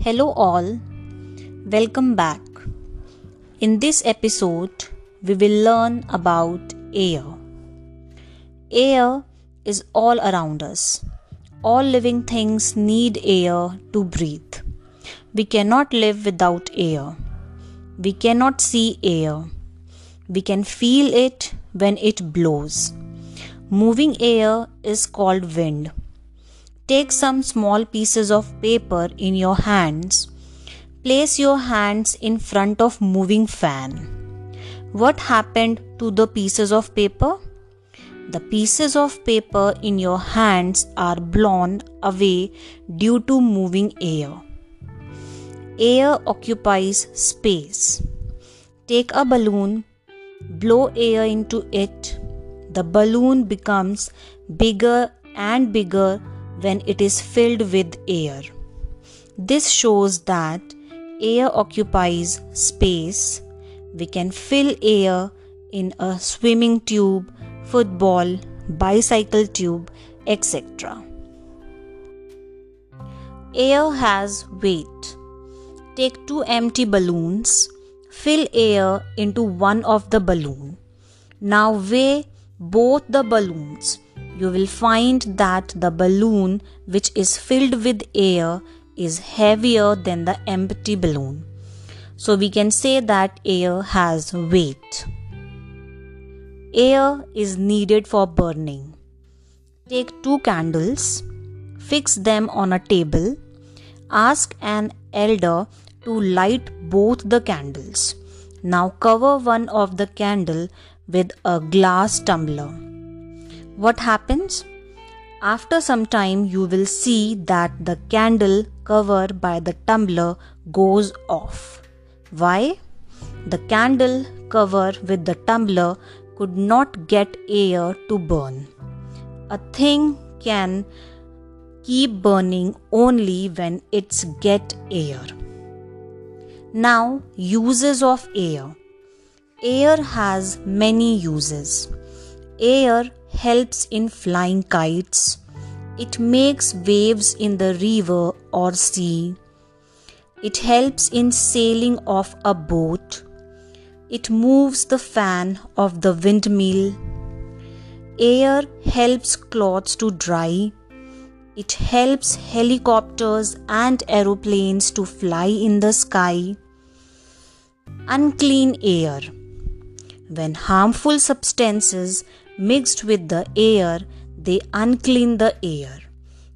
Hello, all. Welcome back. In this episode, we will learn about air. Air is all around us. All living things need air to breathe. We cannot live without air. We cannot see air. We can feel it when it blows. Moving air is called wind. Take some small pieces of paper in your hands. Place your hands in front of moving fan. What happened to the pieces of paper? The pieces of paper in your hands are blown away due to moving air. Air occupies space. Take a balloon, blow air into it. The balloon becomes bigger and bigger when it is filled with air. This shows that air occupies space. We can fill air in a swimming tube, football, bicycle tube, etc. Air has weight. Take two empty balloons, fill air into one of the balloon. Now weigh both the balloons you will find that the balloon which is filled with air is heavier than the empty balloon. So we can say that air has weight. Air is needed for burning. Take two candles, fix them on a table, ask an elder to light both the candles. Now cover one of the candle with a glass tumbler what happens? After some time, you will see that the candle cover by the tumbler goes off. Why? The candle cover with the tumbler could not get air to burn. A thing can keep burning only when it's get air. Now, uses of air. Air has many uses. Air helps in flying kites. It makes waves in the river or sea. It helps in sailing off a boat. It moves the fan of the windmill. Air helps clothes to dry. It helps helicopters and aeroplanes to fly in the sky. Unclean air. When harmful substances mixed with the air, they unclean the air.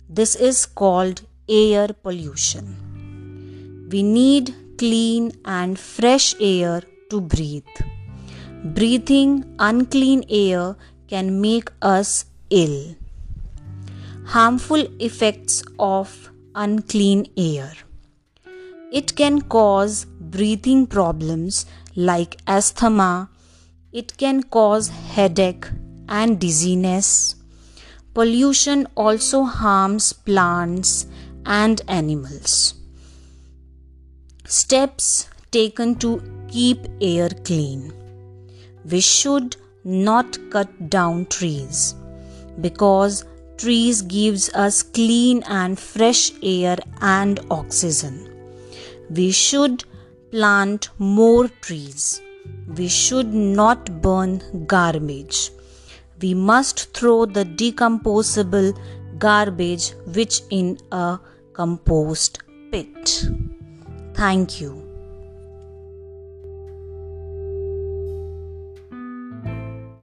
This is called air pollution. We need clean and fresh air to breathe. Breathing unclean air can make us ill. Harmful effects of unclean air. It can cause breathing problems like asthma. It can cause headache and dizziness. Pollution also harms plants and animals. Steps taken to keep air clean. We should not cut down trees because trees gives us clean and fresh air and oxygen. We should plant more trees. We should not burn garbage we must throw the decomposable garbage which in a compost pit. Thank you.